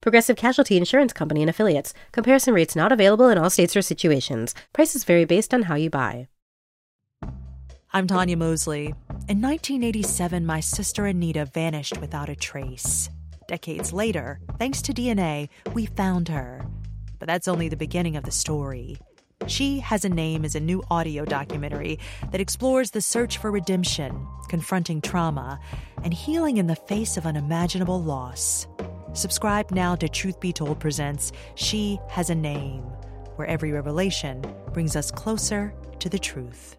Progressive Casualty Insurance Company and Affiliates. Comparison rates not available in all states or situations. Prices vary based on how you buy. I'm Tanya Mosley. In 1987, my sister Anita vanished without a trace. Decades later, thanks to DNA, we found her. But that's only the beginning of the story. She Has a Name is a new audio documentary that explores the search for redemption, confronting trauma, and healing in the face of unimaginable loss. Subscribe now to Truth Be Told Presents She Has a Name, where every revelation brings us closer to the truth.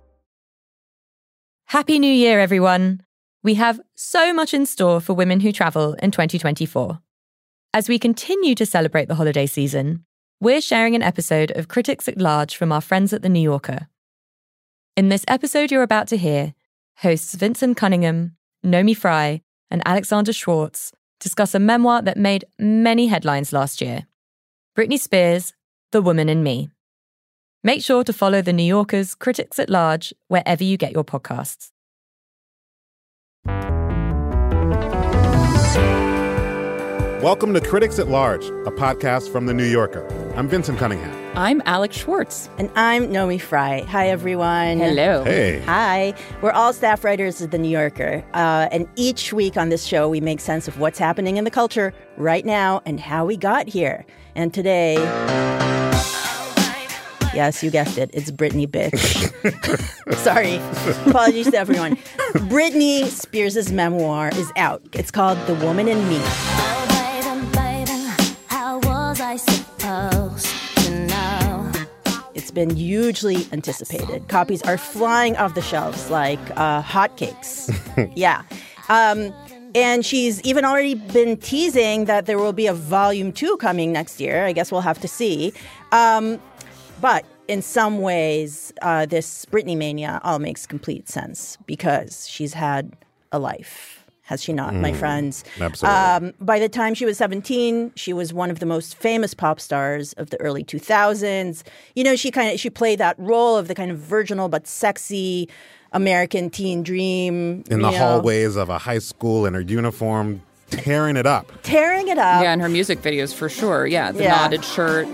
Happy New Year, everyone! We have so much in store for women who travel in 2024. As we continue to celebrate the holiday season, we're sharing an episode of Critics at Large from our friends at The New Yorker. In this episode you're about to hear, hosts Vinson Cunningham, Naomi Fry, and Alexandra Schwartz discuss a memoir that made many headlines last year Britney Spears, The Woman in Me. Make sure to follow The New Yorker's Critics at Large wherever you get your podcasts. Welcome to Critics at Large, a podcast from The New Yorker. I'm Vinson Cunningham. I'm Alex Schwartz. And I'm Naomi Fry. Hi, everyone. Hello. Hey. Hi. We're all staff writers at The New Yorker. Uh, and each week on this show, we make sense of what's happening in the culture right now and how we got here. And today, yes, you guessed it, it's Britney bitch. Sorry. Apologies to everyone. Britney Spears' memoir is out. It's called The Woman in Me. It's been hugely anticipated. Copies are flying off the shelves like uh, hotcakes. yeah. Um, and she's even already been teasing that there will be a volume two coming next year. I guess we'll have to see. Um, but in some ways, uh, this Britney mania all makes complete sense because she's had a life has she not, my friends? absolutely. Um, by the time she was 17, she was one of the most famous pop stars of the early 2000s. You know, she kind of she played that role of the kind of virginal but sexy American teen dream In the know, hallways of a high school in her uniform, tearing it up. tearing it up. Yeah, and her music videos for sure. Yeah, the Yeah. knotted shirt.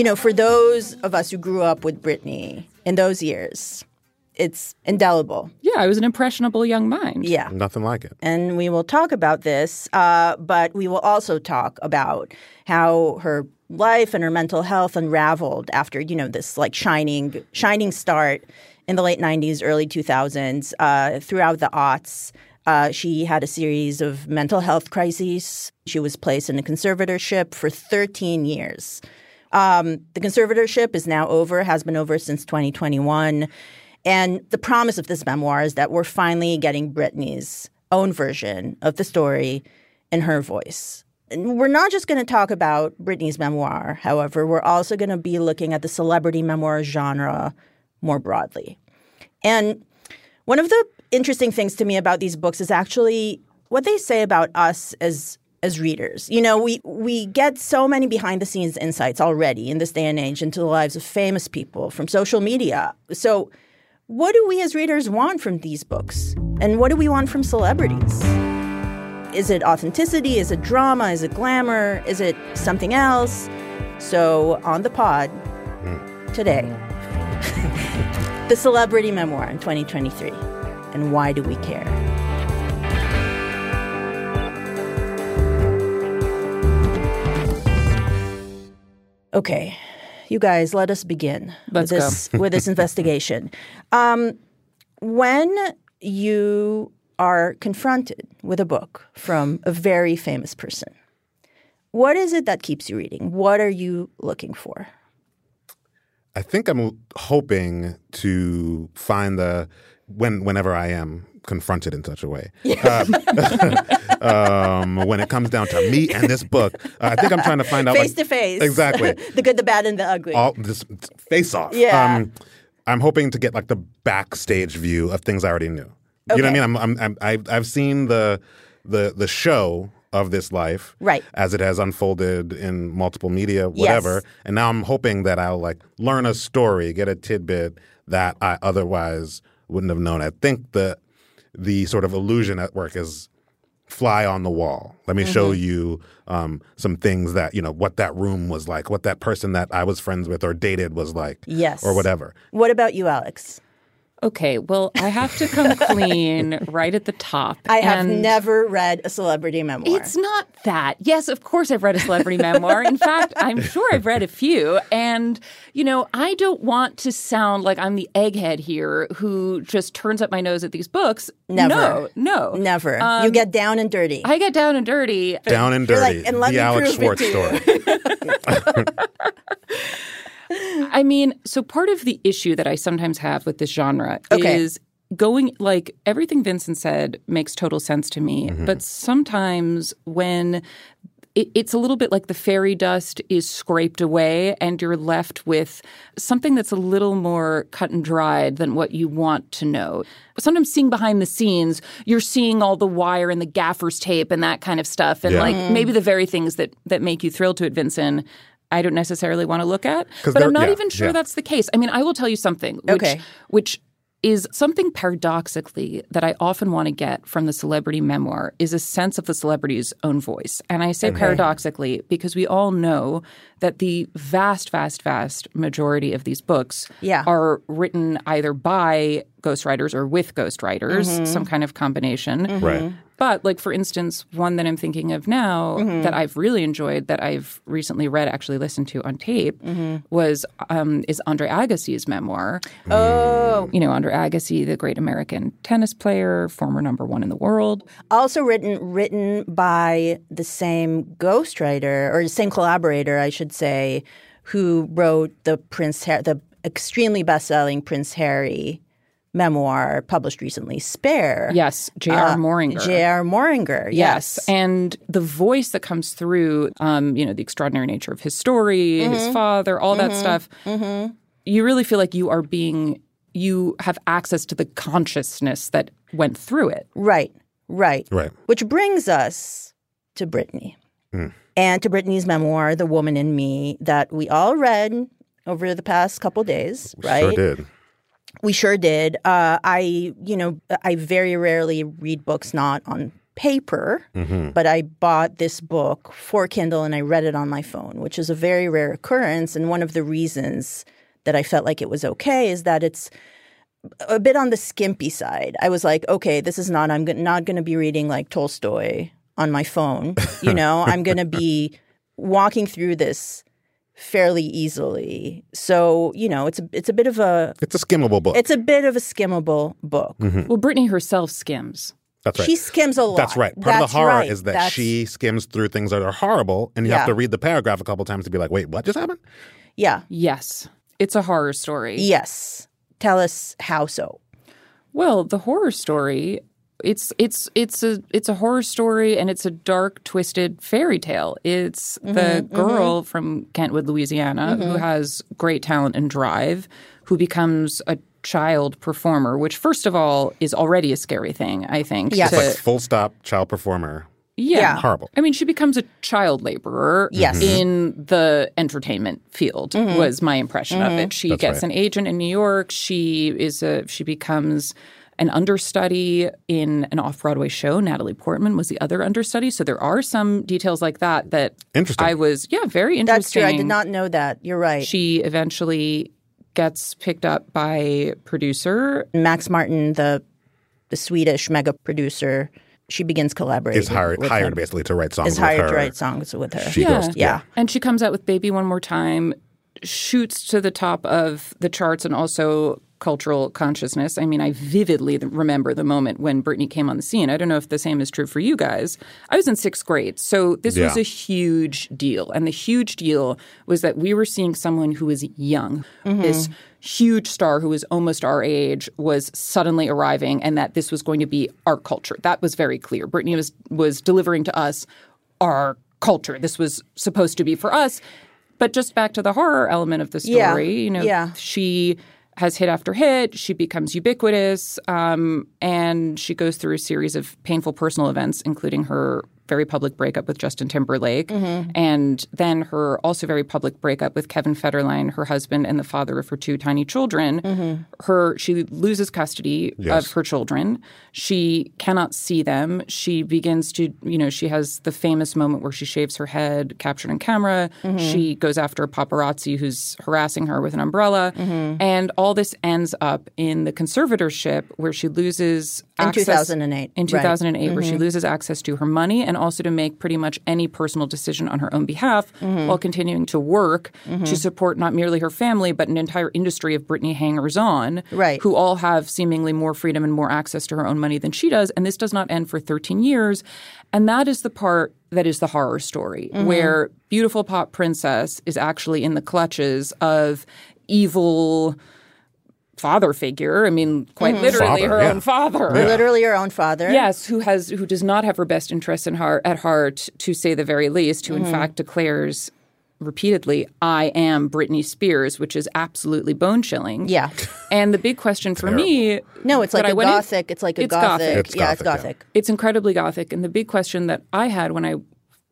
You know, for those of us who grew up with Britney in those years, it's indelible. Yeah, I was an impressionable young mind. Yeah. Nothing like it. and we will talk about this, uh, but we will also talk about how her life and her mental health unraveled after you know this like shining shining start in the late 90s early 2000s uh, throughout the aughts uh, she had a series of mental health crises she was placed in a conservatorship for 13 years um, the conservatorship is now over has been over since 2021 and the promise of this memoir is that we're finally getting Britney's own version of the story in her voice. And we're not just going to talk about Britney's memoir, however, we're also going to be looking at the celebrity memoir genre more broadly. And one of the interesting things to me about these books is actually what they say about us as as readers. You know, we we get so many behind the scenes insights already in this day and age into the lives of famous people from social media. So what do we as readers want from these books? And what do we want from celebrities? Is it authenticity? Is it drama? Is it glamour? Is it something else? So, on the pod hmm. today, the celebrity memoir in 2023. And why do we care? Okay, you guys, let us begin Let's with this with this investigation. Um, when you are confronted with a book from a very famous person, what is it that keeps you reading? What are you looking for? I think I'm hoping to find the when whenever I am confronted in such a way, uh, um, when it comes down to me and this book. Uh, I think I'm trying to find out Face like, to face. exactly the good, the bad, and the ugly. all this face off. Yeah. Um, I'm hoping to get like the backstage view of things I already knew. You know what I mean? I'm, I'm, I'm I've, I've seen the the the show of this life Right. as it has unfolded in multiple media whatever Yes. and now i'm hoping that i'll like learn a story get a tidbit that i otherwise wouldn't have known i think the the sort of illusion at work is fly on the wall let me show Mm-hmm. you um, some things that you know what that room was like what that person that i was friends with or dated was like Yes. or whatever what about you, Alex? Okay, well, I have to come clean right at the top. I have and never read a celebrity memoir. It's not that. Yes, of course I've read a celebrity memoir. In fact, I'm sure I've read a few. And, you know, I don't want to sound like I'm the egghead here who just turns up my nose at these books. Never. No, no. Never. you Um, get down and dirty. I get down and dirty. down and dirty like, and the alex prove it schwartz story I mean, so part of the issue that I sometimes have with this genre Okay. is going like everything Vinson said makes total sense to me, mm-hmm. but sometimes when it, it's a little bit like the fairy dust is scraped away and you're left with something that's a little more cut and dried than what you want to know. Sometimes seeing behind the scenes, you're seeing all the wire and the gaffer's tape and that kind of stuff. And Yeah. like mm. maybe the very things that that make you thrilled to it, Vinson, I don't necessarily want to look at. But I'm not yeah, even sure yeah. that's the case. I mean, I will tell you something, which, Okay. which is something paradoxically that I often want to get from the celebrity memoir is a sense of the celebrity's own voice. And I say paradoxically because we all know that the vast, vast, vast majority of these books Yeah. are written either by ghostwriters or with ghostwriters, Mm-hmm. some kind of combination. right But like for instance, one that I'm thinking of now Mm-hmm. that I've really enjoyed that I've recently read, actually listened to on tape, Mm-hmm. was um, is Andre Agassi's memoir. oh, You know, Andre Agassi, the great American tennis player, former number one in the world. also written written by the same ghostwriter or the same collaborator, I should say, who wrote the Prince Har- the extremely best-selling Prince Harry memoir published recently, Spare. Yes, J.R. Uh, Moehringer. J.R. Moehringer. Yes. Yes. And the voice that comes through, um, you know, the extraordinary nature of his story, his mm-hmm. father, all that mm-hmm. stuff, mm-hmm. you really feel like you are being, you have access to the consciousness that went through it. Right. Right. right Which brings us to Britney hmm. and to Britney's memoir, The Woman in Me, that we all read over the past couple days, right? sure did We sure did. Uh, I, you know, I very rarely read books not on paper, but I bought this book for Kindle and I read it on my phone, which is a very rare occurrence. And one of the reasons that I felt like it was okay is that it's a bit on the skimpy side. I was like, okay, this is not. I'm go- not going to be reading like Tolstoy on my phone. You know, I'm going to be walking through this fairly easily. So you know, it's a it's a bit of a it's a skimmable book it's a bit of a skimmable book. Mm-hmm. Well, Britney herself skims. that's right She skims a lot. That's right. Part of the horror right. is that That's- she skims through things that are horrible, and you Yeah. have to read the paragraph a couple times to be like, "Wait, what just happened?" Yeah. Yes, it's a horror story. Yes. Tell us how so. Well, the horror story, it's it's it's a it's a horror story and it's a dark, twisted fairy tale. It's mm-hmm, the mm-hmm. girl from Kentwood, Louisiana, who mm-hmm. has great talent and drive, who becomes a child performer, which first of all is already a scary thing, I think. Yes. to- It's like full stop child performer. yeah. Yeah. Horrible. I mean, she becomes a child laborer Yes. Mm-hmm. in the entertainment field was my impression of it. She That's gets right. an agent in New York. She is a she becomes an understudy in an off-Broadway show. Natalie Portman was the other understudy. So there are some details like that that Interesting. I was yeah, very interested That's true. I did not know that. You're right. She eventually gets picked up by producer Max Martin, the the Swedish mega producer, she begins collaborating. Is hired with hired him. basically to write songs Is with hired her. to write songs with her. She goes, Yeah. And she comes out with Baby One More Time, shoots to the top of the charts, and also cultural consciousness. I mean, I vividly remember the moment when Britney came on the scene. I don't know if the same is true for you guys. I was in sixth grade, so this Yeah. was a huge deal. And the huge deal was that we were seeing someone who was young, mm-hmm. this huge star who was almost our age was suddenly arriving, and that this was going to be our culture. That was very clear. Britney was was delivering to us our culture. This was supposed to be for us. But just back to the horror element of the story, Yeah. you know, Yeah. she has hit after hit. She becomes ubiquitous, um, and she goes through a series of painful personal events, including her very public breakup with Justin Timberlake, Mm-hmm. and then her also very public breakup with Kevin Federline, her husband and the father of her two tiny children. Mm-hmm. Her she loses custody Yes. of her children. She cannot see them. She begins to, you know, she has the famous moment where she shaves her head, captured on camera. Mm-hmm. She goes after a paparazzi who's harassing her with an umbrella, Mm-hmm. and all this ends up in the conservatorship where she loses In access 2008, In right. Mm-hmm. 2008, where she loses access to her money and also to make pretty much any personal decision on her own behalf Mm-hmm. while continuing to work to support not merely her family but an entire industry of Britney hangers on, Right. who all have seemingly more freedom and more access to her own money than she does. And this does not end for 13 years. And that is the part that is the horror story, Mm-hmm. where beautiful pop princess is actually in the clutches of evil father figure. I mean, quite mm-hmm. literally Father, her yeah. own father. Literally her own father. Yes, who has who does not have her best interests in heart at heart, to say the very least, who in mm-hmm. fact declares repeatedly, "I am Britney Spears," which is absolutely bone chilling. Yeah. And the big question for me, No, it's like that I a went in- gothic. it's like a It's gothic. gothic. It's yeah, it's gothic, yeah. gothic. it's incredibly gothic. And the big question that I had when I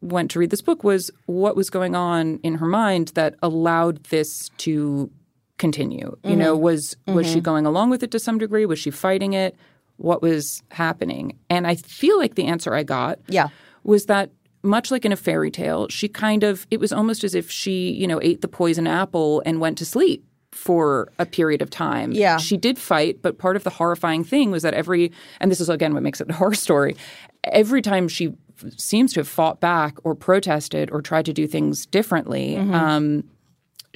went to read this book was what was going on in her mind that allowed this to continue. You know, Mm-hmm. was was she going along with it to some degree? Was she fighting it? What was happening? And I feel like the answer I got Yeah. was that much like in a fairy tale, she kind of it was almost as if she, you know, ate the poison apple and went to sleep for a period of time. Yeah. She did fight, but part of the horrifying thing was that every and this is again what makes it a horror story. Every time she seems to have fought back or protested or tried to do things differently, Mm-hmm. um,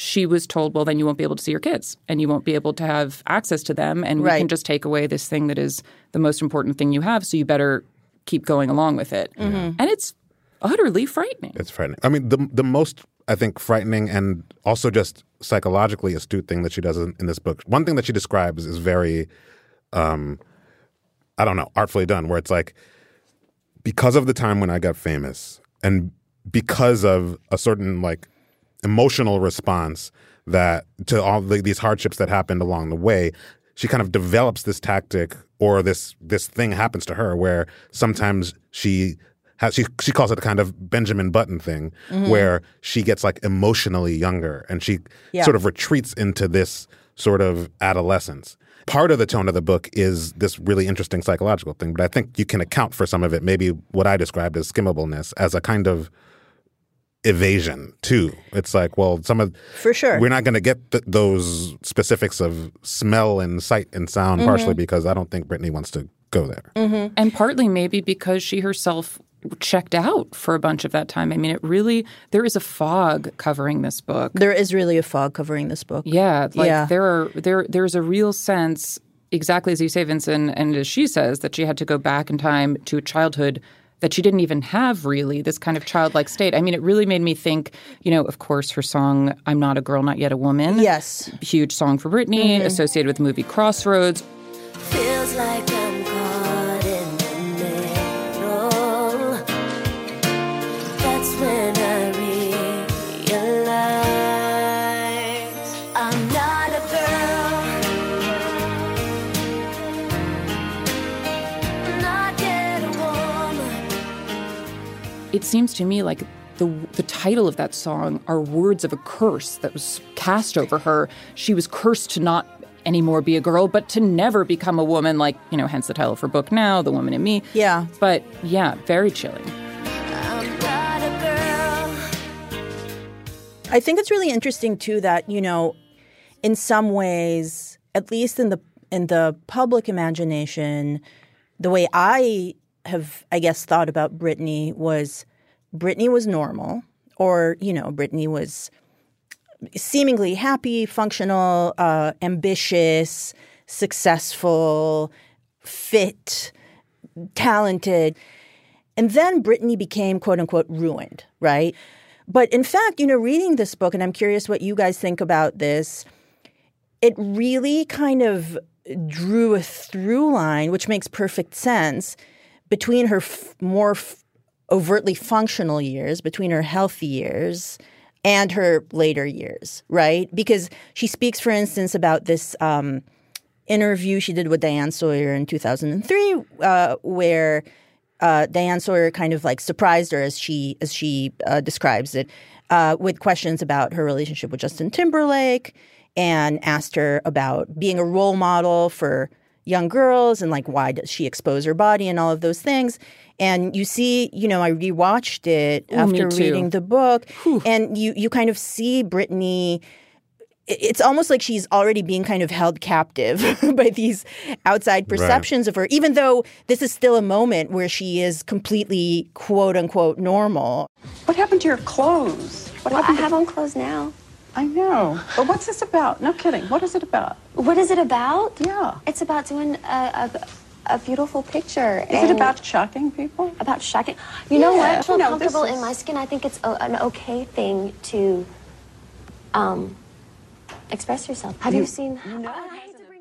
she was told, well, then you won't be able to see your kids and you won't be able to have access to them. And we can just take away this thing that is the most important thing you have. So you better keep going along with it. Mm-hmm. And it's utterly frightening. It's frightening. I mean, the the most I think frightening and also just psychologically astute thing that she does in, in this book. One thing that she describes is very, um, I don't know, artfully done. Where it's like, because of the time when I got famous, and because of a certain like emotional response that to all the, these hardships that happened along the way, she kind of develops this tactic or this this thing happens to her where sometimes she has she she calls it the kind of Benjamin Button thing mm-hmm. where she gets like emotionally younger and she Yeah. sort of retreats into this sort of adolescence. Part of the tone of the book is this really interesting psychological thing, but I think you can account for some of it, maybe what I described as skimmableness, as a kind of evasion too. It's like, well, some of For sure. we're not going to get th- those specifics of smell and sight and sound, Mm-hmm. partially because I don't think Britney wants to go there. And partly maybe because she herself checked out for a bunch of that time. I mean, it really, there is a fog covering this book. There is really a fog covering this book. Yeah, like Yeah. there are there there's a real sense, exactly as you say, Vinson, and as she says, that she had to go back in time to a childhood that she didn't even have really this kind of childlike state. I mean, it really made me think. You know, of course, her song "I'm Not a Girl, Not Yet a Woman." Yes. huge song for Britney, mm-hmm. associated with the movie Crossroads. Feels like I'm It seems to me like the the title of that song are words of a curse that was cast over her. She was cursed to not anymore be a girl, but to never become a woman. Like you know, hence the title of her book now, "The Woman in Me." Yeah. But yeah, very chilling. I'm not a girl. I think it's really interesting too that you know, in some ways, at least in the in the public imagination, the way I have, I guess, thought about Britney was Britney was normal, or you know, Britney was seemingly happy, functional, uh, ambitious, successful, fit, talented. And then Britney became quote unquote ruined, right? But in fact, you know, reading this book, and I'm curious what you guys think about this, it really kind of drew a through line, which makes perfect sense, between her f- more f- overtly functional years, between her healthy years and her later years, right? Because she speaks, for instance, about this um, interview she did with Diane Sawyer in 2003, uh, where uh, Diane Sawyer kind of like surprised her as she as she uh, describes it uh, with questions about her relationship with Justin Timberlake and asked her about being a role model for young girls and like why does she expose her body and all of those things. And you see, you know, I rewatched it Ooh, after reading the book, and you you kind of see Britney it's almost like she's already being kind of held captive by these outside perceptions of her, even though this is still a moment where she is completely quote unquote normal. What happened to your clothes? What Well, I happened to- have on clothes now. I know. But what's this about? No kidding. What is it about? What is it about? Yeah. It's about doing a, a, a beautiful picture. Is it about shocking people? about shocking? You know what? I feel you this comfortable is- in my skin. I think it's a, an okay thing to um, express yourself. Have you, seen?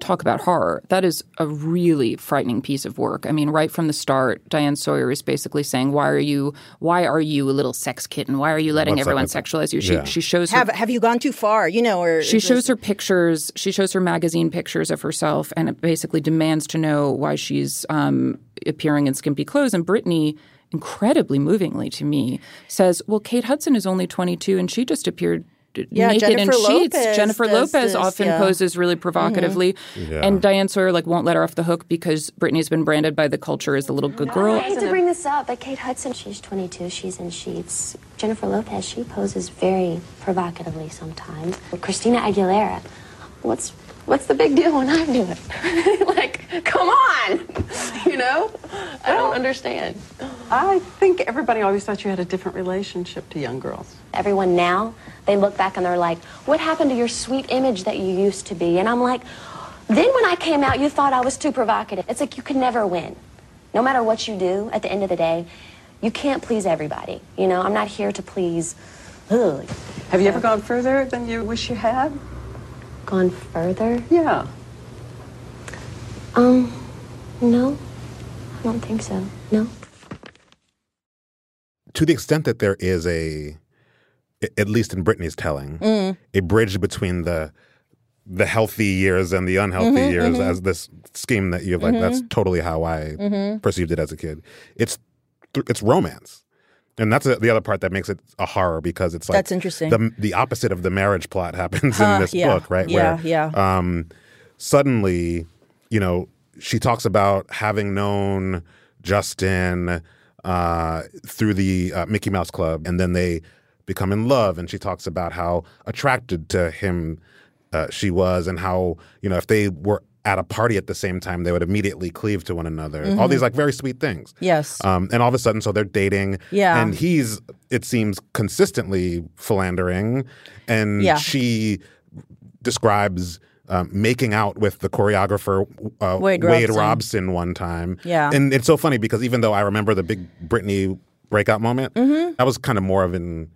Talk about horror. That is a really frightening piece of work. I mean, right from the start, Diane Sawyer is basically saying, "Why are you? Why are you a little sex kitten? Why are you letting What's everyone sexualize you?" She Yeah. she shows her Have have you gone too far? You know, or she shows this- her pictures. She shows her magazine pictures of herself, and it basically demands to know why she's um, appearing in skimpy clothes. And Britney, incredibly movingly to me, says, "Well, Kate Hudson is only 22, and she just appeared." D- Yeah, naked in Jennifer sheets. Lopez Jennifer Lopez this, often yeah. Mm-hmm. poses really provocatively, and Diane Sawyer like won't let her off the hook because Britney's been branded by the culture as the little good girl. I hate to bring this up, but Kate Hudson, she's 22, she's in sheets. Jennifer Lopez, she poses very provocatively sometimes. Christina Aguilera, what's what's the big deal when I do it? like, come on, you know? I don't understand. I think everybody always thought you had a different relationship to young girls. Everyone now, they look back and they're like, what happened to your sweet image that you used to be? And I'm like, then when I came out, you thought I was too provocative. It's like you can never win. No matter what you do, at the end of the day, you can't please everybody. You know, I'm not here to please. Ugh, Have you ever gone further than you wish you had? gone further? Yeah. Um, no, I don't think so. No. To the extent that there is a, at least in Britney's telling, Mm. a bridge between the the healthy years and the unhealthy Mm-hmm, years as this scheme that you've like that's totally how I Mm-hmm. perceived it as a kid. It's it's romance. And that's the other part that makes it a horror because it's like That's interesting. The the opposite of the marriage plot happens Huh, in this yeah. book, right? Yeah, Where yeah. um, suddenly, you know, she talks about having known Justin uh, through the uh, Mickey Mouse Club, and then they become in love. And she talks about how attracted to him uh, she was, and how you know if they were at a party at the same time, they would immediately cleave to one another. All these like very sweet things. Mm-hmm. Yes. Um, and all of a sudden, so they're dating. Yeah. And he's, it seems, consistently philandering. And Yeah. she describes um, making out with the choreographer uh, Wade Robson. Robson. one time. Yeah. And it's so funny because even though I remember the big Britney breakout moment, Mm-hmm. I was kind of more of an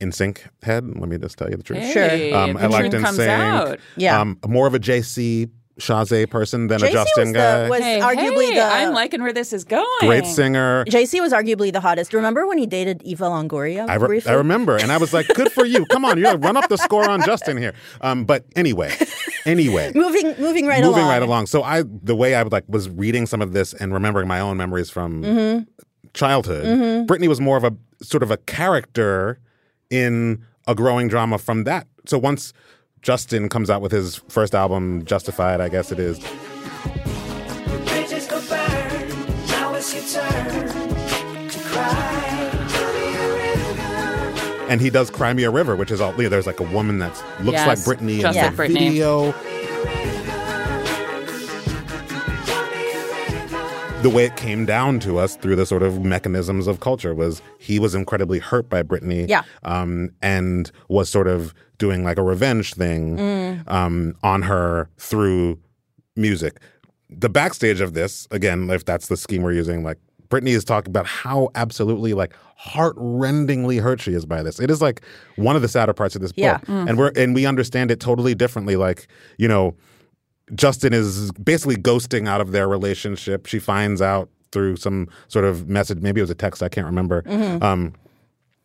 NSYNC head. Let me just tell you the truth. Sure. Um, the I liked truth in comes sync. out. Yeah. Um, more of a JC Chasez person than a Justin was guy. the was Hey, arguably hey, the I'm liking where this is going. Great singer. JC was arguably the hottest. Remember when he dated Eva Longoria? I, re- I remember, and I was like, "Good for you! Come on, you gotta run up the score on Justin here." Um, but anyway, anyway, Moving, moving right along. moving along. right along. So I, the way I would like was reading some of this and remembering my own memories from Mm-hmm. childhood. Britney was more of a sort of a character in a growing drama from that. So once Justin comes out with his first album, Justified, I guess it is. Bridges go burn. Now it's your turn to cry. and he does Cry Me a River, which is all you know, there's like a woman that looks Yes, like Britney just in like the Britney. video. the way it came down to us through the sort of mechanisms of culture was he was incredibly hurt by Britney, Yeah. um, and was sort of doing like a revenge thing Mm. um, on her through music. The backstage of this, again, if that's the scheme we're using, like Britney is talking about how absolutely like heart-rendingly hurt she is by this. It is like one of the sadder parts of this Yeah. book, and we're and we understand it totally differently. Like you know, Justin is basically ghosting out of their relationship. She finds out through some sort of message, maybe it was a text, I can't remember. Mm-hmm. Um,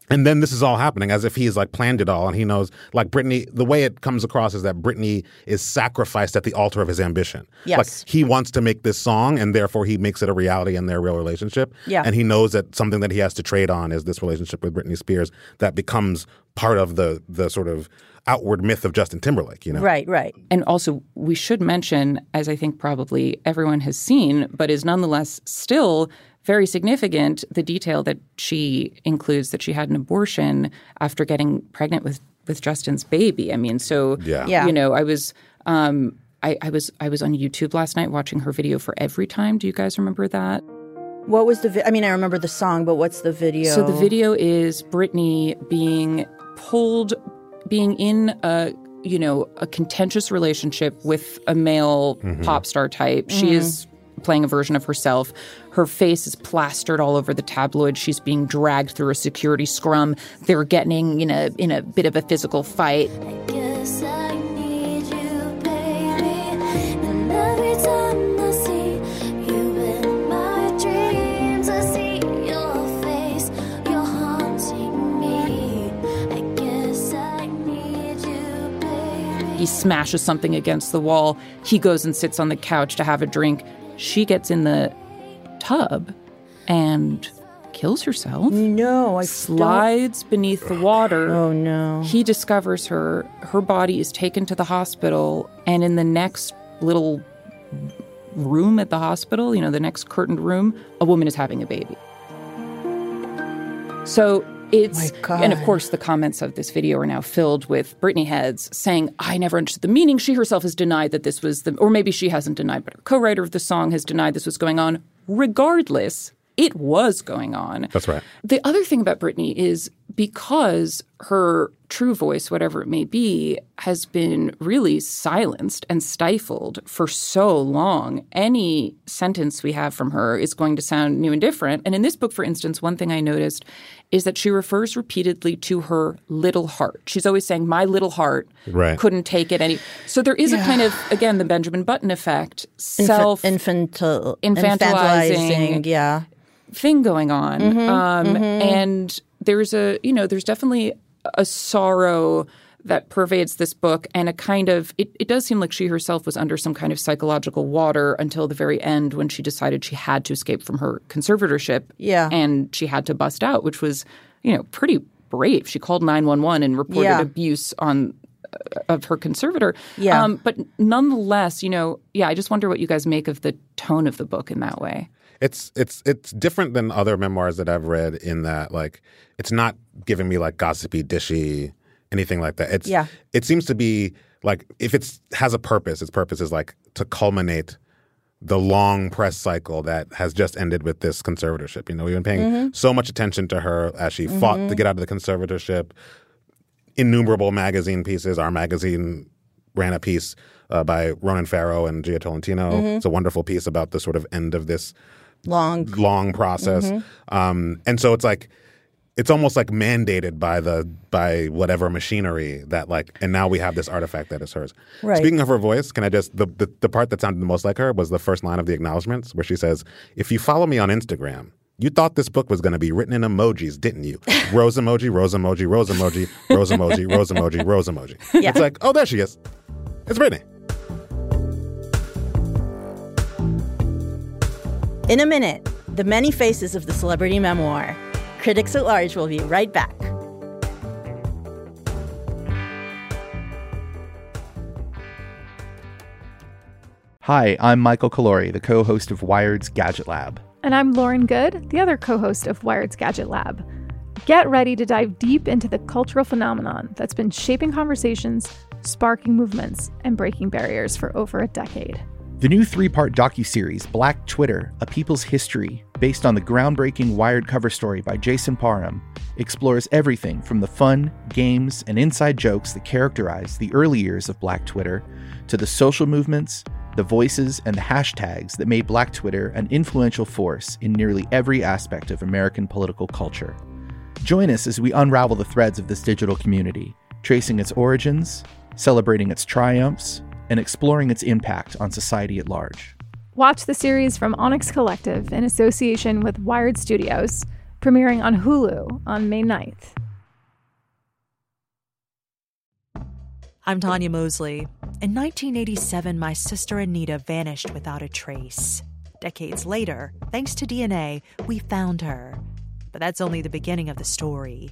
and then this is all happening as if he's like planned it all and he knows like Britney the way it comes across is that Britney is sacrificed at the altar of his ambition. Yes. Like he wants to make this song and therefore he makes it a reality in their real relationship. Yeah. And he knows that something that he has to trade on is this relationship with Britney Spears that becomes part of the the sort of outward myth of Justin Timberlake, you know. Right, right. And also, we should mention, as I think probably everyone has seen, but is nonetheless still very significant, the detail that she includes that she had an abortion after getting pregnant with with Justin's baby. I mean, so Yeah. Yeah. you know, I was. Um, I, I was I was on YouTube last night watching her video for Every Time. Do you guys remember that? What was the? Vi- I mean, I remember the song, but what's the video? So the video is Britney being pulled, being in a you know a contentious relationship with a male pop star type. She is playing a version of herself. Her face is plastered all over the tabloid. She's being dragged through a security scrum. They're getting in a in a bit of a physical fight. Guess I need you, baby. And every time I see you in my dreams, I see your face. You're haunting me. I guess I need you, baby. He smashes something against the wall. He goes and sits on the couch to have a drink. She gets in the tub and kills herself. no, I don't- slides beneath the water. Oh no. He discovers her. Her body is taken to the hospital, and in the next little room at the hospital, you know, the next curtained room, a woman is having a baby. So it's, My God. and of course, the comments of this video are now filled with Britney heads saying, I never understood the meaning. She herself has denied that this was the, or maybe she hasn't denied, but her co writer of the song has denied this was going on. Regardless, it was going on. That's right. The other thing about Britney is because her true voice, whatever it may be, has been really silenced and stifled for so long, any sentence we have from her is going to sound new and different. And in this book, for instance, one thing I noticed is that she refers repeatedly to her little heart. She's always saying, My little heart Right. couldn't take it any. So there is a kind of, again, the Benjamin Button effect, self Infantil- infantilizing. Yeah. thing going on. um, And there's a, you know, there's definitely a sorrow that pervades this book and a kind of, it, it does seem like she herself was under some kind of psychological water until the very end when she decided she had to escape from her conservatorship. Yeah. And she had to bust out, which was, you know, pretty brave. She called 911 and reported Yeah. abuse on uh, of her conservator. Yeah. Um, but nonetheless, you know, yeah, I just wonder what you guys make of the tone of the book in that way. It's it's it's different than other memoirs that I've read in that like it's not giving me like gossipy, dishy, anything like that. It's Yeah. It seems to be like if it's has a purpose, its purpose is like to culminate the long press cycle that has just ended with this conservatorship. You know, we've been paying Mm-hmm. so much attention to her as she fought to get out of the conservatorship. Innumerable magazine pieces. Our magazine ran a piece uh, by Ronan Farrow and Jia Tolentino. Mm-hmm. It's a wonderful piece about the sort of end of this Long. long process. Mm-hmm. Um, and so it's like it's almost like mandated by the by whatever machinery that like and now we have this artifact that is hers. Right. Speaking of her voice, can I just the, the the part that sounded the most like her was the first line of the acknowledgments where she says, If you follow me on Instagram, you thought this book was going to be written in emojis, didn't you? Rose emoji, rose emoji, rose emoji, rose emoji, rose emoji, rose emoji. Yeah. It's like, oh, there she is. It's Britney. In a minute, the many faces of the celebrity memoir. Critics at Large will be right back. Hi, I'm Michael Calore, the co host of Wired's Gadget Lab. And I'm Lauren Goode, the other co host of Wired's Gadget Lab. Get ready to dive deep into the cultural phenomenon that's been shaping conversations, sparking movements, and breaking barriers for over a decade The new three part docuseries, Black Twitter A People's History, based on the groundbreaking Wired cover story by Jason Parham, explores everything from the fun, games, and inside jokes that characterize the early years of Black Twitter to the social movements, the voices, and the hashtags that made Black Twitter an influential force in nearly every aspect of American political culture. Join us as we unravel the threads of this digital community, tracing its origins, celebrating its triumphs, and exploring its impact on society at large. Watch the series from Onyx Collective in association with Wired Studios, premiering on Hulu on May 9th. I'm Tanya Mosley. In 1987, my sister Anita vanished without a trace. Decades later, thanks to DNA, we found her. But that's only the beginning of the story.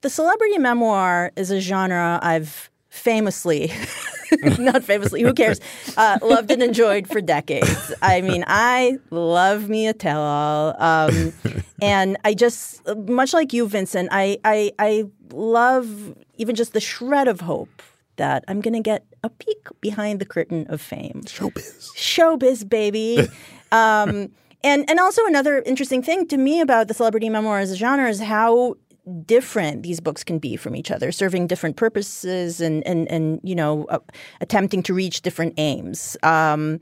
the celebrity memoir is a genre I've famously, not famously, who cares, uh, loved and enjoyed for decades. I mean, I love me a tell all. Um, and I just, much like you, Vinson, I, I, I love even just the shred of hope that I'm going to get a peek behind the curtain of fame. Showbiz. Showbiz, baby. um, and and also another interesting thing to me about the celebrity memoir as a genre is how different these books can be from each other, serving different purposes and and and you know uh, attempting to reach different aims. Um,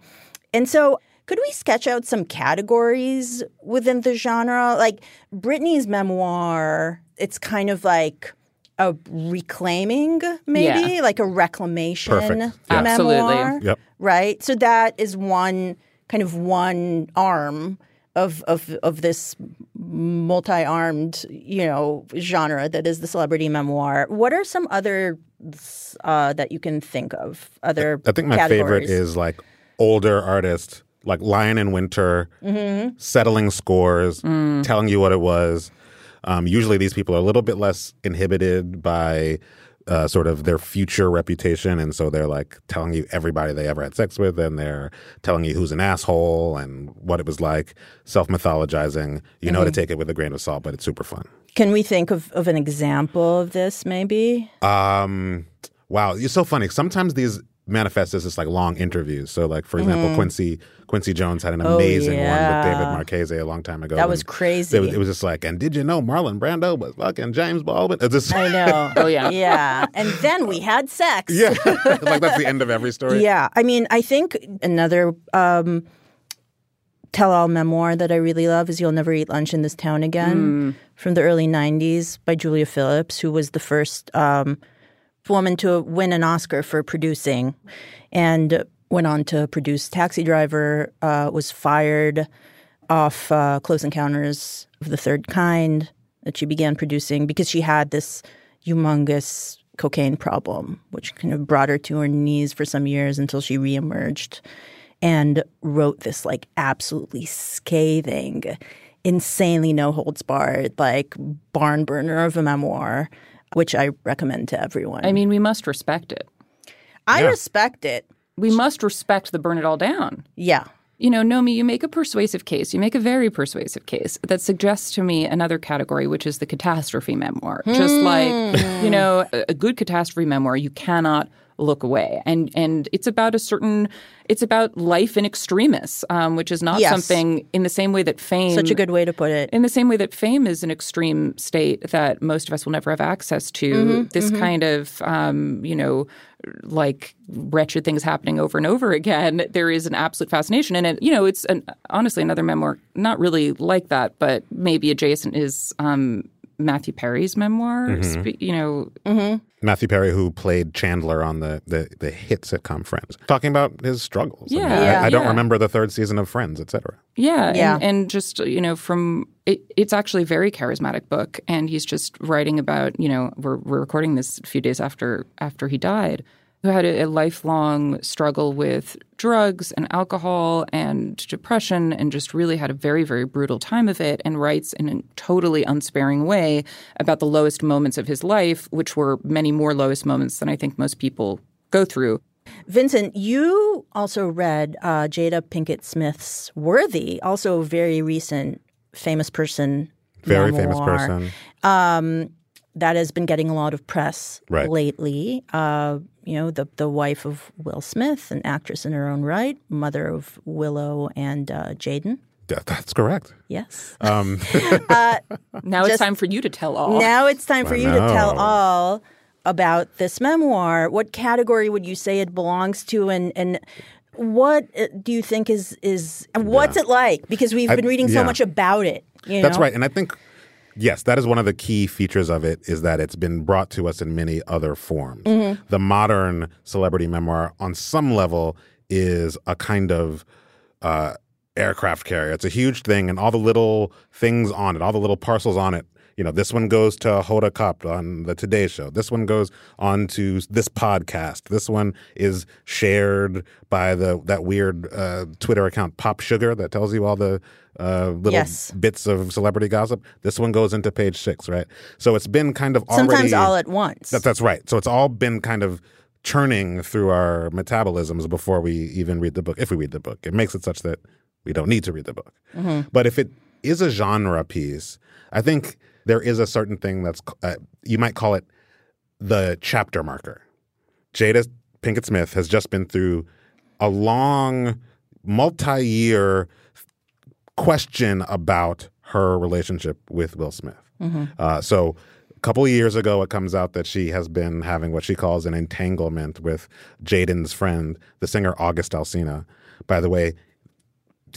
and so. Could we sketch out some categories within the genre? Like Britney's memoir, it's kind of like a reclaiming, maybe Yeah. like a reclamation Perfect. Yeah. Absolutely. memoir, Yep. right? So that is one kind of one arm of of of this multi-armed, you know, genre that is the celebrity memoir. What are some other uh, that you can think of? Other I think my favorite is like older artists, like Lion in Winter, Mm-hmm. settling scores, Mm. telling you what it was. Um, usually, these people are a little bit less inhibited by uh, sort of their future reputation, and so they're like telling you everybody they ever had sex with, and they're telling you who's an asshole and what it was like, self mythologizing. You know how to Mm-hmm. take it with a grain of salt, but it's super fun. Can we think of, of an example of this? Maybe. Um, wow, it's so funny. Sometimes these manifest as this like long interviews. So, like for example, Quincy Quincy Jones had an. Oh, amazing one with David Marchese a long time ago. That was crazy. It was, it was just like, and did you know Marlon Brando was fucking James Baldwin? It's just, I know. Oh, yeah. yeah. And then we had sex. yeah, like that's the end of every story. Yeah, I mean, I think another um, tell-all memoir that I really love is "You'll Never Eat Lunch in This Town Again" from the early '90s by Julia Phillips, who was the first um, woman to win an Oscar for producing, and went on to produce Taxi Driver. Uh, was fired off uh, Close Encounters of the Third Kind that she began producing because she had this humongous cocaine problem, which kind of brought her to her knees for some years until she reemerged and wrote this like absolutely scathing, insanely no holds barred, like barn burner of a memoir, which I recommend to everyone. I mean, we must respect it. I Yeah. respect it. We must respect the burn it all down. Yeah. You know, Nomi, you make a persuasive case. You make a very persuasive case that suggests to me another category, which is the catastrophe memoir. Just like, hmm. you know, a a good catastrophe memoir, you cannot look away. And and it's about a certain it's about life in extremis, um, which is not Yes. something in the same way that fame Such a good way to put it. in the same way that fame is an extreme state that most of us will never have access to, Mm-hmm, this kind of, um, you know, like wretched things happening over and over again, there is an absolute fascination. And, it, you know, it's an, honestly another memoir, not really like that, but maybe adjacent is um, Matthew Perry's memoir. Mm-hmm. Spe- you know, Matthew Perry, who played Chandler on the, the, the hit sitcom Friends, talking about his struggles. I mean, Yeah. I- I, don't Yeah. remember the third season of Friends, et cetera. Yeah, Yeah. And, and just you know, from it, it's actually a very charismatic book, and he's just writing about you know we're we're recording this a few days after after he died. Who had a, a lifelong struggle with drugs and alcohol and depression and just really had a very, very brutal time of it and writes in a totally unsparing way about the lowest moments of his life, which were many more lowest moments than I think most people go through. Vinson, you also read uh, Jada Pinkett Smith's Worthy, also a very recent famous person. Very famous person. Um, that has been getting a lot of press Right. lately. Uh, you know, the the wife of Will Smith, an actress in her own right, mother of Willow and uh, Jaden. Yeah, that's correct. Yes. Um, Now it's time for you to tell all. Now it's time for I you to tell all about this memoir. What category would you say it belongs to, and and what uh, do you think is is and what's it like? Because we've I- been reading so yeah. much about it. You That's right. And I think, yes, that is one of the key features of it is that it's been brought to us in many other forms. Mm-hmm. The modern celebrity memoir, on some level, is a kind of uh, aircraft carrier. It's a huge thing, and all the little things on it, all the little parcels on it. You know, this one goes to Hoda Kotb on the Today Show. This one goes on to this podcast. This one is shared by the that weird uh, Twitter account Pop Sugar that tells you all the uh, little Yes. bits of celebrity gossip. This one goes into page six, right? So it's been kind of Sometimes all at once. that, that's right. So it's all been kind of churning through our metabolisms before we even read the book. If we read the book, it makes it such that we don't need to read the book. But if it is a genre piece, I think there is a certain thing that's uh, you might call it the chapter marker. Jada Pinkett Smith has just been through a long, multi-year question about her relationship with Will Smith. Uh, so a couple of years ago, it comes out that she has been having what she calls an entanglement with Jaden's friend, the singer August Alsina. By the way,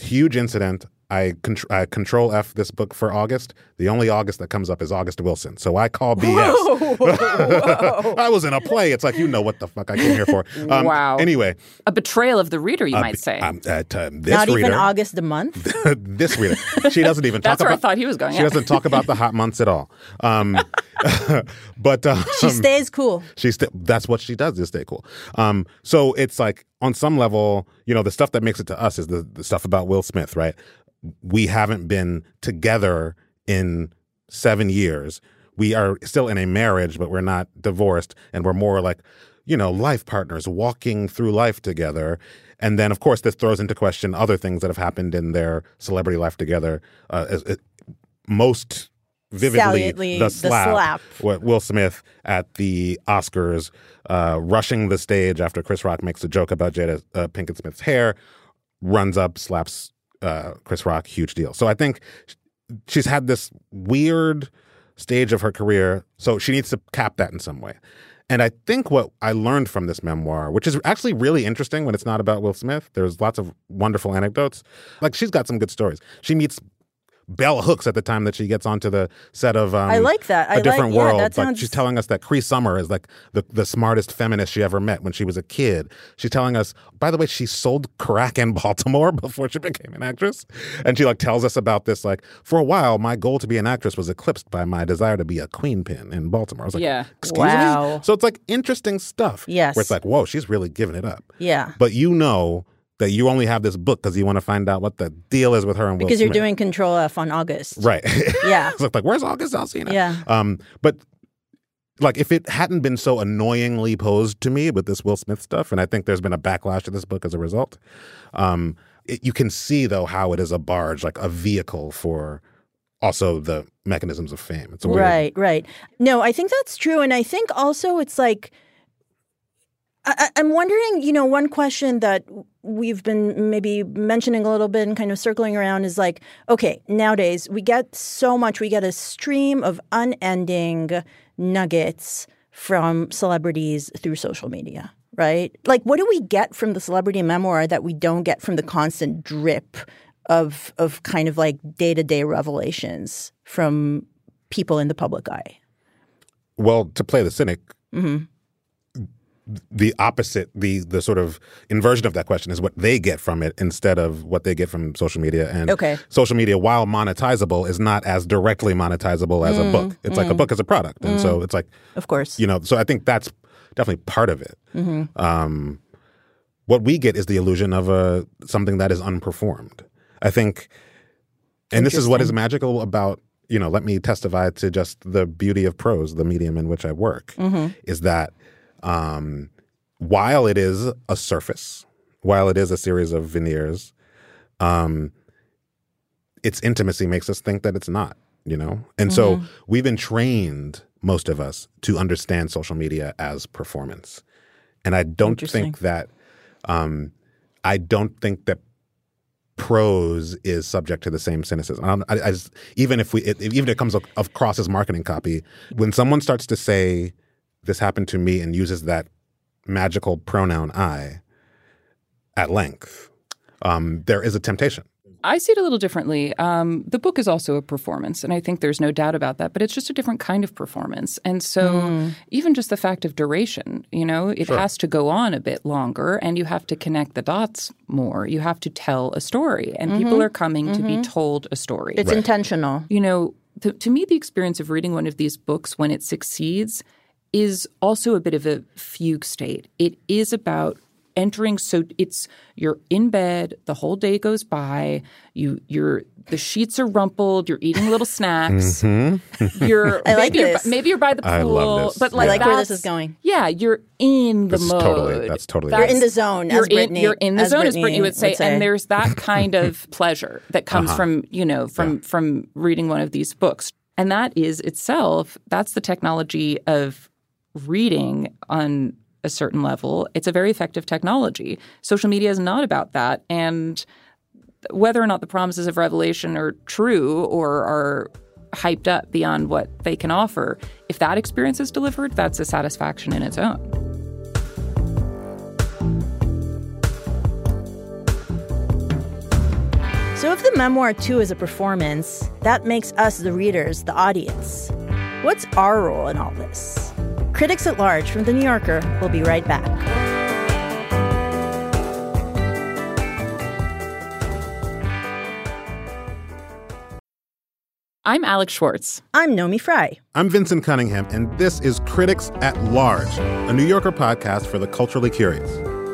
huge incident. I, contr- I control F this book for August. The only August that comes up is August Wilson. So I call BS. I was in a play. It's like, you know what the fuck I came here for. Um, Wow. Anyway, A betrayal of the reader, you uh, might say. um, at, uh, this Not reader, even August the month. this reader. She doesn't even That's talk where I about. thought he was going, She yeah. doesn't talk about the hot months at all. Um, but um, She stays cool. She st- that's what she does is stay cool. Um, so it's like on some level, you know, the stuff that makes it to us is the, the stuff about Will Smith, right? We haven't been together in seven years. We are still in a marriage, but we're not divorced, and we're more like, you know, life partners walking through life together. And then, of course, this throws into question other things that have happened in their celebrity life together. Uh, as, as- most vividly, Saliently, the the slap, slap. what Will Smith at the Oscars, uh, rushing the stage after Chris Rock makes a joke about Jada uh, Pinkett Smith's hair, runs up, slaps uh, Chris Rock, huge deal. So I think she's had this weird stage of her career, so she needs to cap that in some way. And I think what I learned from this memoir, which is actually really interesting when it's not about Will Smith, there's lots of wonderful anecdotes. Like she's got some good stories. She meets Bell Hooks at the time that she gets onto the set of um, I like that. a I like- different yeah, world. that Like sounds- she's telling us that Cree Summer is like the, the smartest feminist she ever met when she was a kid. She's telling us, by the way, she sold crack in Baltimore before she became an actress. And she like tells us about this like for a while my goal to be an actress was eclipsed by my desire to be a queen pin in Baltimore. I was like, Yeah. excuse Wow. me. So it's like interesting stuff. Yes. where it's like, whoa, she's really giving it up. Yeah. But you know that you only have this book because you want to find out what the deal is with her and Will Because you're doing Control F on August. right. Yeah. it's like, where's August Alsina? Yeah. Um, but like if it hadn't been so annoyingly posed to me with this Will Smith stuff, and I think there's been a backlash to this book as a result, um, it, you can see though how it is a barge, like a vehicle for also the mechanisms of fame. It's a weird, Right, right. No, I think that's true. And I think also it's like, I, I'm wondering, you know, one question that we've been maybe mentioning a little bit and kind of circling around is like, okay, nowadays we get so much, we get a stream of unending nuggets from celebrities through social media, right? Like, what do we get from the celebrity memoir that we don't get from the constant drip of of kind of like day to day revelations from people in the public eye? Well, to play the cynic, Mm-hmm. The opposite, the the sort of inversion of that question is what they get from it instead of what they get from social media. And Okay. social media, while monetizable, is not as directly monetizable as a mm, book. It's like a mm. book is a product, and so mm. it's like Mm, Of course. you know. So I think that's definitely part of it. Mm-hmm. Um, what we get is the illusion of a something that is unperformed. I think, and this is what is magical about you know. Let me testify to just the beauty of prose, the medium in which I work, mm-hmm. is that um, while it is a surface, while it is a series of veneers, um, its intimacy makes us think that it's not. You know, and so we've been trained, most of us, to understand social media as performance, and I don't think that um, I don't think that prose is subject to the same cynicism. I, I, I just, even if we, it, even if it comes across as marketing copy, when someone starts to say, "This happened to me," and uses that magical pronoun "I" at length, um, there is a temptation. I see it a little differently. Um, the book is also a performance, and I think there's no doubt about that. But it's just a different kind of performance, and so even just the fact of duration, you know, it has to go on a bit longer, and you have to connect the dots more. You have to tell a story, and people are coming to be told a story. It's intentional. you know, to, to me, the experience of reading one of these books when it succeeds is also a bit of a fugue state. It is about entering so it's you're in bed the whole day goes by you you're the sheets are rumpled you're eating little snacks you're I like maybe you're, this. maybe you're by the pool I love this. but I like like where this is going. yeah you're in the This mode totally- that's totally You're in the zone, you're as in, Britney- you're in the as zone as Britney Britney would say, would say. and there's that kind of pleasure that comes Uh-huh. from you know from from reading one of these books, and that is itself that's the technology of reading on a certain level. It's a very effective technology. Social media is not about that, and whether or not the promises of Revelation are true or are hyped up beyond what they can offer, if that experience is delivered, that's a satisfaction in its own. So if the memoir too is a performance, that makes us the readers the audience. What's our role in all this? Critics at Large from The New Yorker will be right back. I'm Alex Schwartz. I'm Naomi Fry. I'm Vinson Cunningham, and this is Critics at Large, a New Yorker podcast for the culturally curious.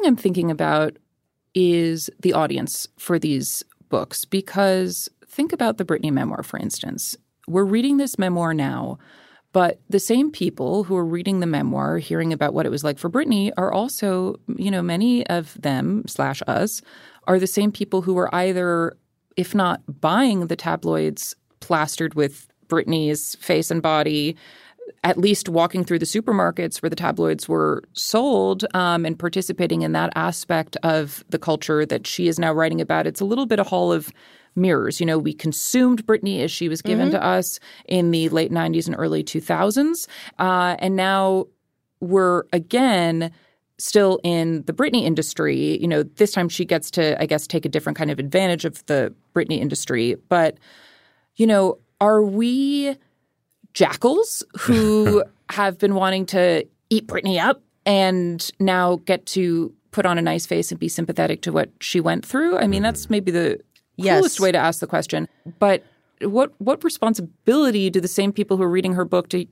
thing I'm thinking about is the audience for these books because think about the Britney memoir, for instance. We're reading this memoir now, but the same people who are reading the memoir, hearing about what it was like for Britney, are also, you know, many of them slash us are the same people who are either, if not buying the tabloids plastered with Britney's face and body, at least walking through the supermarkets where the tabloids were sold um, and participating in that aspect of the culture that she is now writing about. It's a little bit a hall of mirrors. You know, we consumed Britney as she was given to us in the late 90s and early 2000s. Uh, and now we're again still in the Britney industry. You know, this time she gets to, I guess, take a different kind of advantage of the Britney industry. But, you know, are we jackals who have been wanting to eat Britney up and now get to put on a nice face and be sympathetic to what she went through? I mean, that's mm-hmm. maybe the Yes. coolest way to ask the question. But what what responsibility do the same people who are reading her book to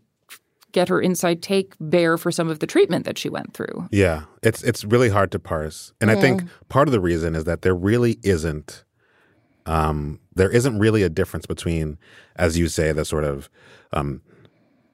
get her inside take bear for some of the treatment that she went through? Yeah, it's it's really hard to parse, and I think mm. part of the reason is that there really isn't, um, there isn't really a difference between, as you say, the sort of um,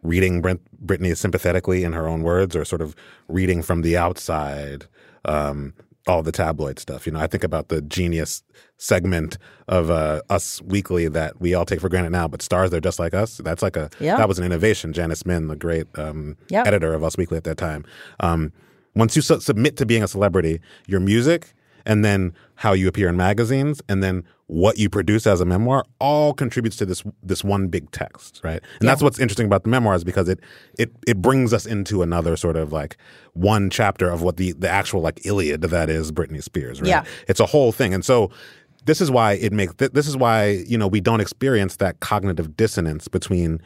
reading Brent, Britney sympathetically in her own words, or sort of reading from the outside. Um, all the tabloid stuff. You know, I think about the genius segment of uh, Us Weekly that we all take for granted now, but stars they're just like us. That's like a Yeah. that was an innovation. Janice Min, the great um, Yep. editor of Us Weekly at that time. Um, once you su- submit to being a celebrity, your music and then how you appear in magazines and then what you produce as a memoir all contributes to this this one big text, right? And that's what's interesting about the memoirs because it it it brings us into another sort of like one chapter of what the the actual like Iliad that is Britney Spears, right? Yeah. It's a whole thing. And so this is why it makes th- this is why, you know, we don't experience that cognitive dissonance between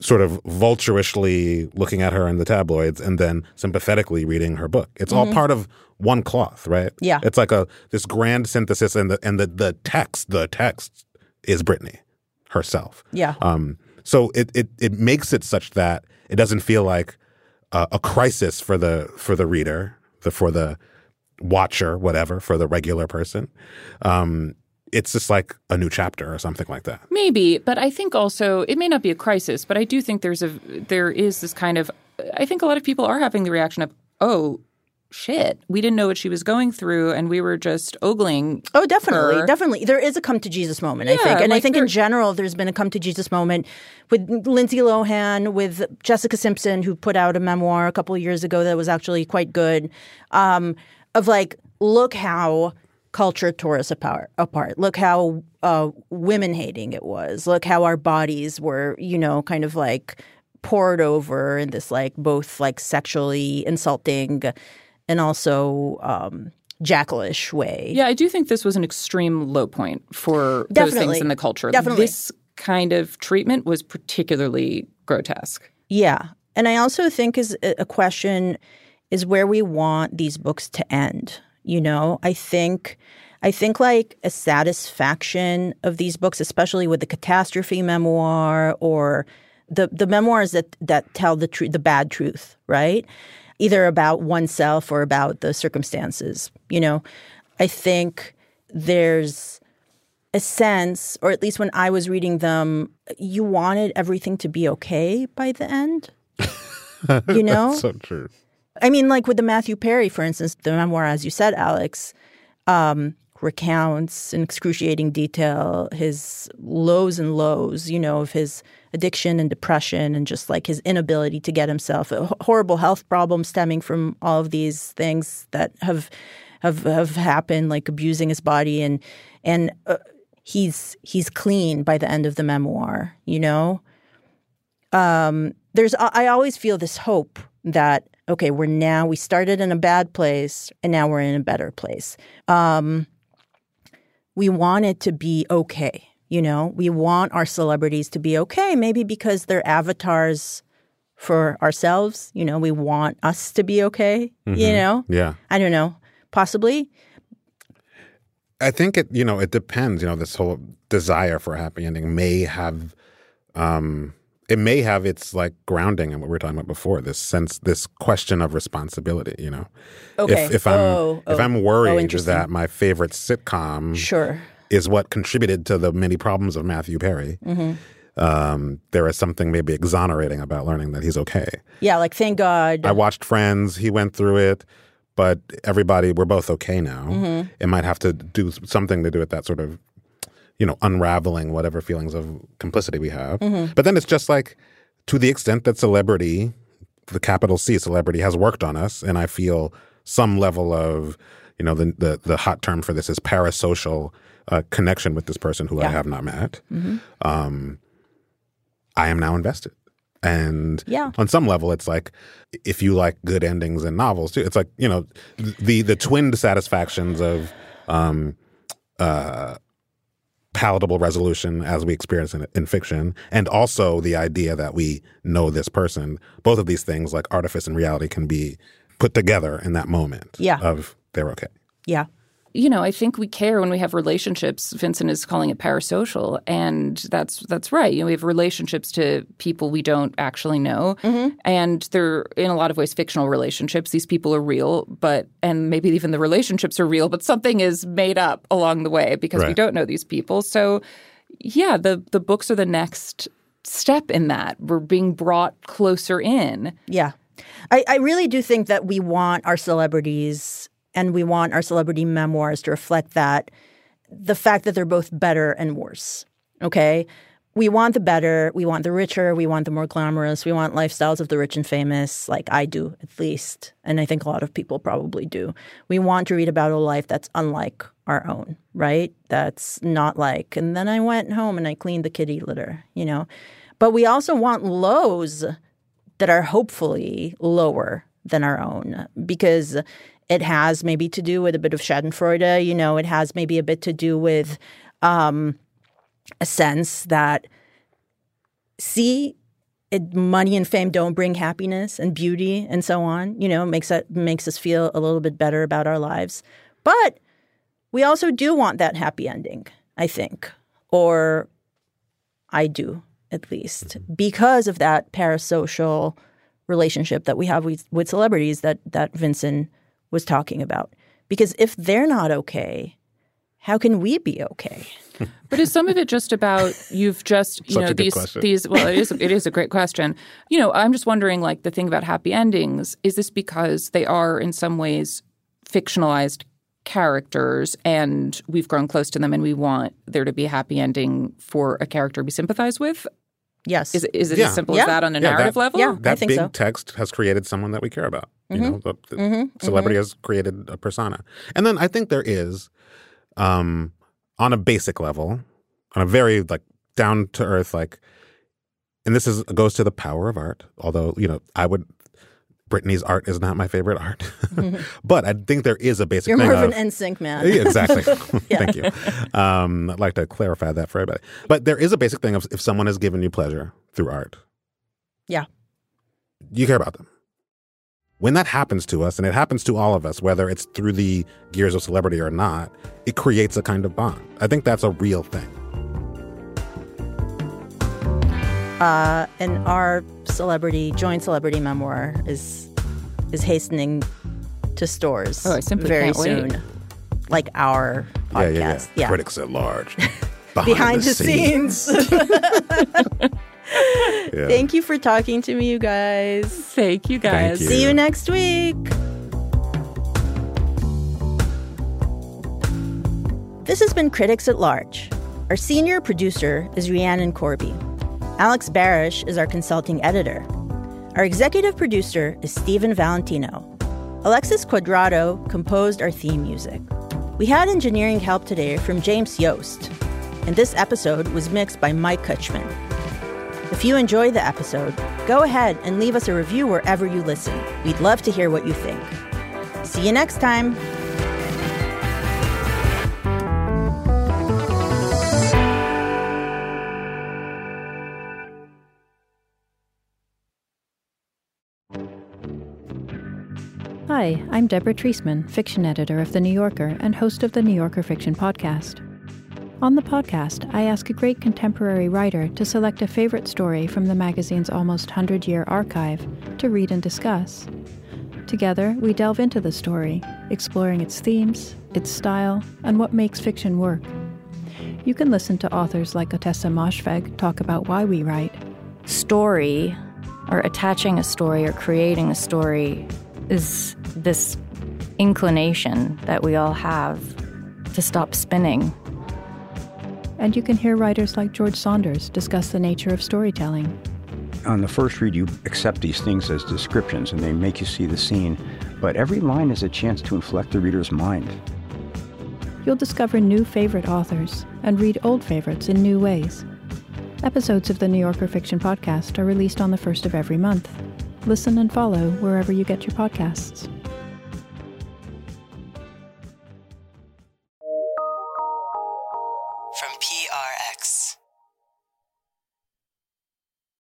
sort of vulturishly looking at her in the tabloids and then sympathetically reading her book. It's all Mhm. part of one cloth, right? Yeah. It's like a this grand synthesis and the and the the text, the text is Britney herself. Yeah. Um so it it it makes it such that it doesn't feel like a, a crisis for the for the reader, the for the watcher, whatever, for the regular person. Um it's just like a new chapter or something like that. Maybe, but I think also it may not be a crisis, but I do think there's a there is this kind of I think a lot of people are having the reaction of, "Oh, shit, we didn't know what she was going through and we were just ogling." Oh, definitely, her." definitely. There is a come to Jesus moment, I think, and I like think in general, there's been a come to Jesus moment with Lindsay Lohan, with Jessica Simpson, who put out a memoir a couple of years ago that was actually quite good. Um, of like, look how culture tore us apart. Apart. Look how uh, women hating it was. Look how our bodies were, you know, kind of like poured over in this like both like sexually insulting and also um, jackalish way. Yeah, I do think this was an extreme low point for those things in the culture. Definitely. This kind of treatment was particularly grotesque. Yeah. And I also think is a a question is where we want these books to end. You know, I think I think like a satisfaction of these books, especially with the catastrophe memoir or the the memoirs that that tell the truth, the bad truth, right? Either about oneself or about the circumstances. You know, I think there's a sense, or at least when I was reading them, you wanted everything to be okay by the end. You know? That's so true. I mean, like with the Matthew Perry, for instance, the memoir, as you said, Alex, um, recounts in excruciating detail his lows and lows, you know, of his addiction and depression and just like his inability to get himself a h- horrible health problems stemming from all of these things that have have have happened, like abusing his body and and uh, he's he's clean by the end of the memoir, you know? Um, there's I always feel this hope that okay, we're now we started in a bad place and now we're in a better place. Um, we want it to be okay, you know. We want our celebrities to be okay, maybe because they're avatars for ourselves. You know, we want us to be okay. You Mhm. know, Yeah. I don't know, possibly. I think it, you know, it depends. You know, this whole desire for a happy ending may have, um, it may have its like grounding in what we were talking about before. This sense, this question of responsibility. You know, Okay. If, if I'm Oh, if oh. I'm Oh, worried interesting. that my favorite sitcom Sure. is what contributed to the many problems of Matthew Perry, Mhm. um, there is something maybe exonerating about learning that he's okay. Yeah, like thank God. I watched Friends. He went through it, but everybody, we're both okay now. Mhm. It might have to do something to do with that sort of, you know, unraveling whatever feelings of complicity we have. Mhm. But then it's just like, to the extent that celebrity, the capital C celebrity, has worked on us, and I feel some level of, you know, the the, the hot term for this is parasocial uh, connection with this person who I have not met. Mhm. Um, I am now invested. And Yeah. on some level, it's like if you like good endings in novels too, it's like you know the the twinned satisfactions of um, uh, palatable resolution as we experience in, in fiction, and also the idea that we know this person. Both of these things, like artifice and reality, can be put together in that moment. Yeah. of they're okay. Yeah. You know, I think we care when we have relationships. Vinson is calling it parasocial, and that's that's right. You know, we have relationships to people we don't actually know, Mm-hmm. and they're in a lot of ways fictional relationships. These people are real, but and maybe even the relationships are real, but something is made up along the way because we don't know these people. So, yeah, the the books are the next step in that. We're being brought closer in. Yeah. I, I really do think that we want our celebrities and we want our celebrity memoirs to reflect that the fact that they're both better and worse. Okay. We want the better, we want the richer, we want the more glamorous, we want lifestyles of the rich and famous, like I do at least. And I think a lot of people probably do. We want to read about a life that's unlike our own, right? That's not like, and then I went home and I cleaned the kitty litter, you know? But we also want lows that are hopefully lower than our own because it has maybe to do with a bit of Schadenfreude. You know, it has maybe a bit to do with um, a sense that, see, it, money and fame don't bring happiness and beauty and so on. You know, makes that makes us feel a little bit better about our lives. But we also do want that happy ending. I think, or I do at least, because of that parasocial relationship that we have with, with celebrities that that Vinson was talking about. Because if they're not okay, how can we be okay? But is some of it just about you've just you Such know a good these question. these well it is it is a great question. You know, I'm just wondering like the thing about happy endings is this because they are in some ways fictionalized characters and we've grown close to them and we want there to be a happy ending for a character we sympathize with? Yes. Is, is it Yeah. as simple Yeah. as that on a Yeah, narrative that, level? That think big so. text has created someone that we care about. You Mhm. know, the, the Mhm, celebrity has created a persona, and then I think there is, um, on a basic level, on a very like down to earth like, and this is goes to the power of art. Although you know, I would. Britney's art is not my favorite art, but I think there is a basic. You're more of an NSYNC man. Yeah, exactly. Thank you. Um, I'd like to clarify that for everybody. But there is a basic thing of if someone has given you pleasure through art, Yeah. you care about them. When that happens to us, and it happens to all of us, whether it's through the gears of celebrity or not, it creates a kind of bond. I think that's a real thing. Uh, and our celebrity joint celebrity memoir is is hastening to stores Oh, I simply very can't wait. soon. Like our Yeah, podcast. yeah, yeah. Critics at large. Behind, the, scenes. Yeah. Thank you for talking to me, you guys. Thank you guys. Thank you. See you next week. This has been Critics at Large. Our senior producer is Rhiannon Corby. Alex Barish is our consulting editor. Our executive producer is Stephen Valentino. Alexis Quadrado composed our theme music. We had engineering help today from James Yost, and this episode was mixed by Mike Kutchman. If you enjoyed the episode, go ahead and leave us a review wherever you listen. We'd love to hear what you think. See you next time. Hi, I'm Deborah Treisman, fiction editor of The New Yorker and host of the New Yorker Fiction Podcast. On the podcast, I ask a great contemporary writer to select a favorite story from the magazine's almost 100 year archive to read and discuss. Together, we delve into the story, exploring its themes, its style, and what makes fiction work. You can listen to authors like Ottessa Moshfegh talk about why we write. story or attaching a story or creating a story is this inclination that we all have to stop spinning. And you can hear writers like George Saunders discuss the nature of storytelling. On the first read, you accept these things as descriptions and they make you see the scene, but every line is a chance to inflect the reader's mind. You'll discover new favorite authors and read old favorites in new ways. Episodes of the New Yorker Fiction Podcast are released on the first of every month. Listen and follow wherever you get your podcasts.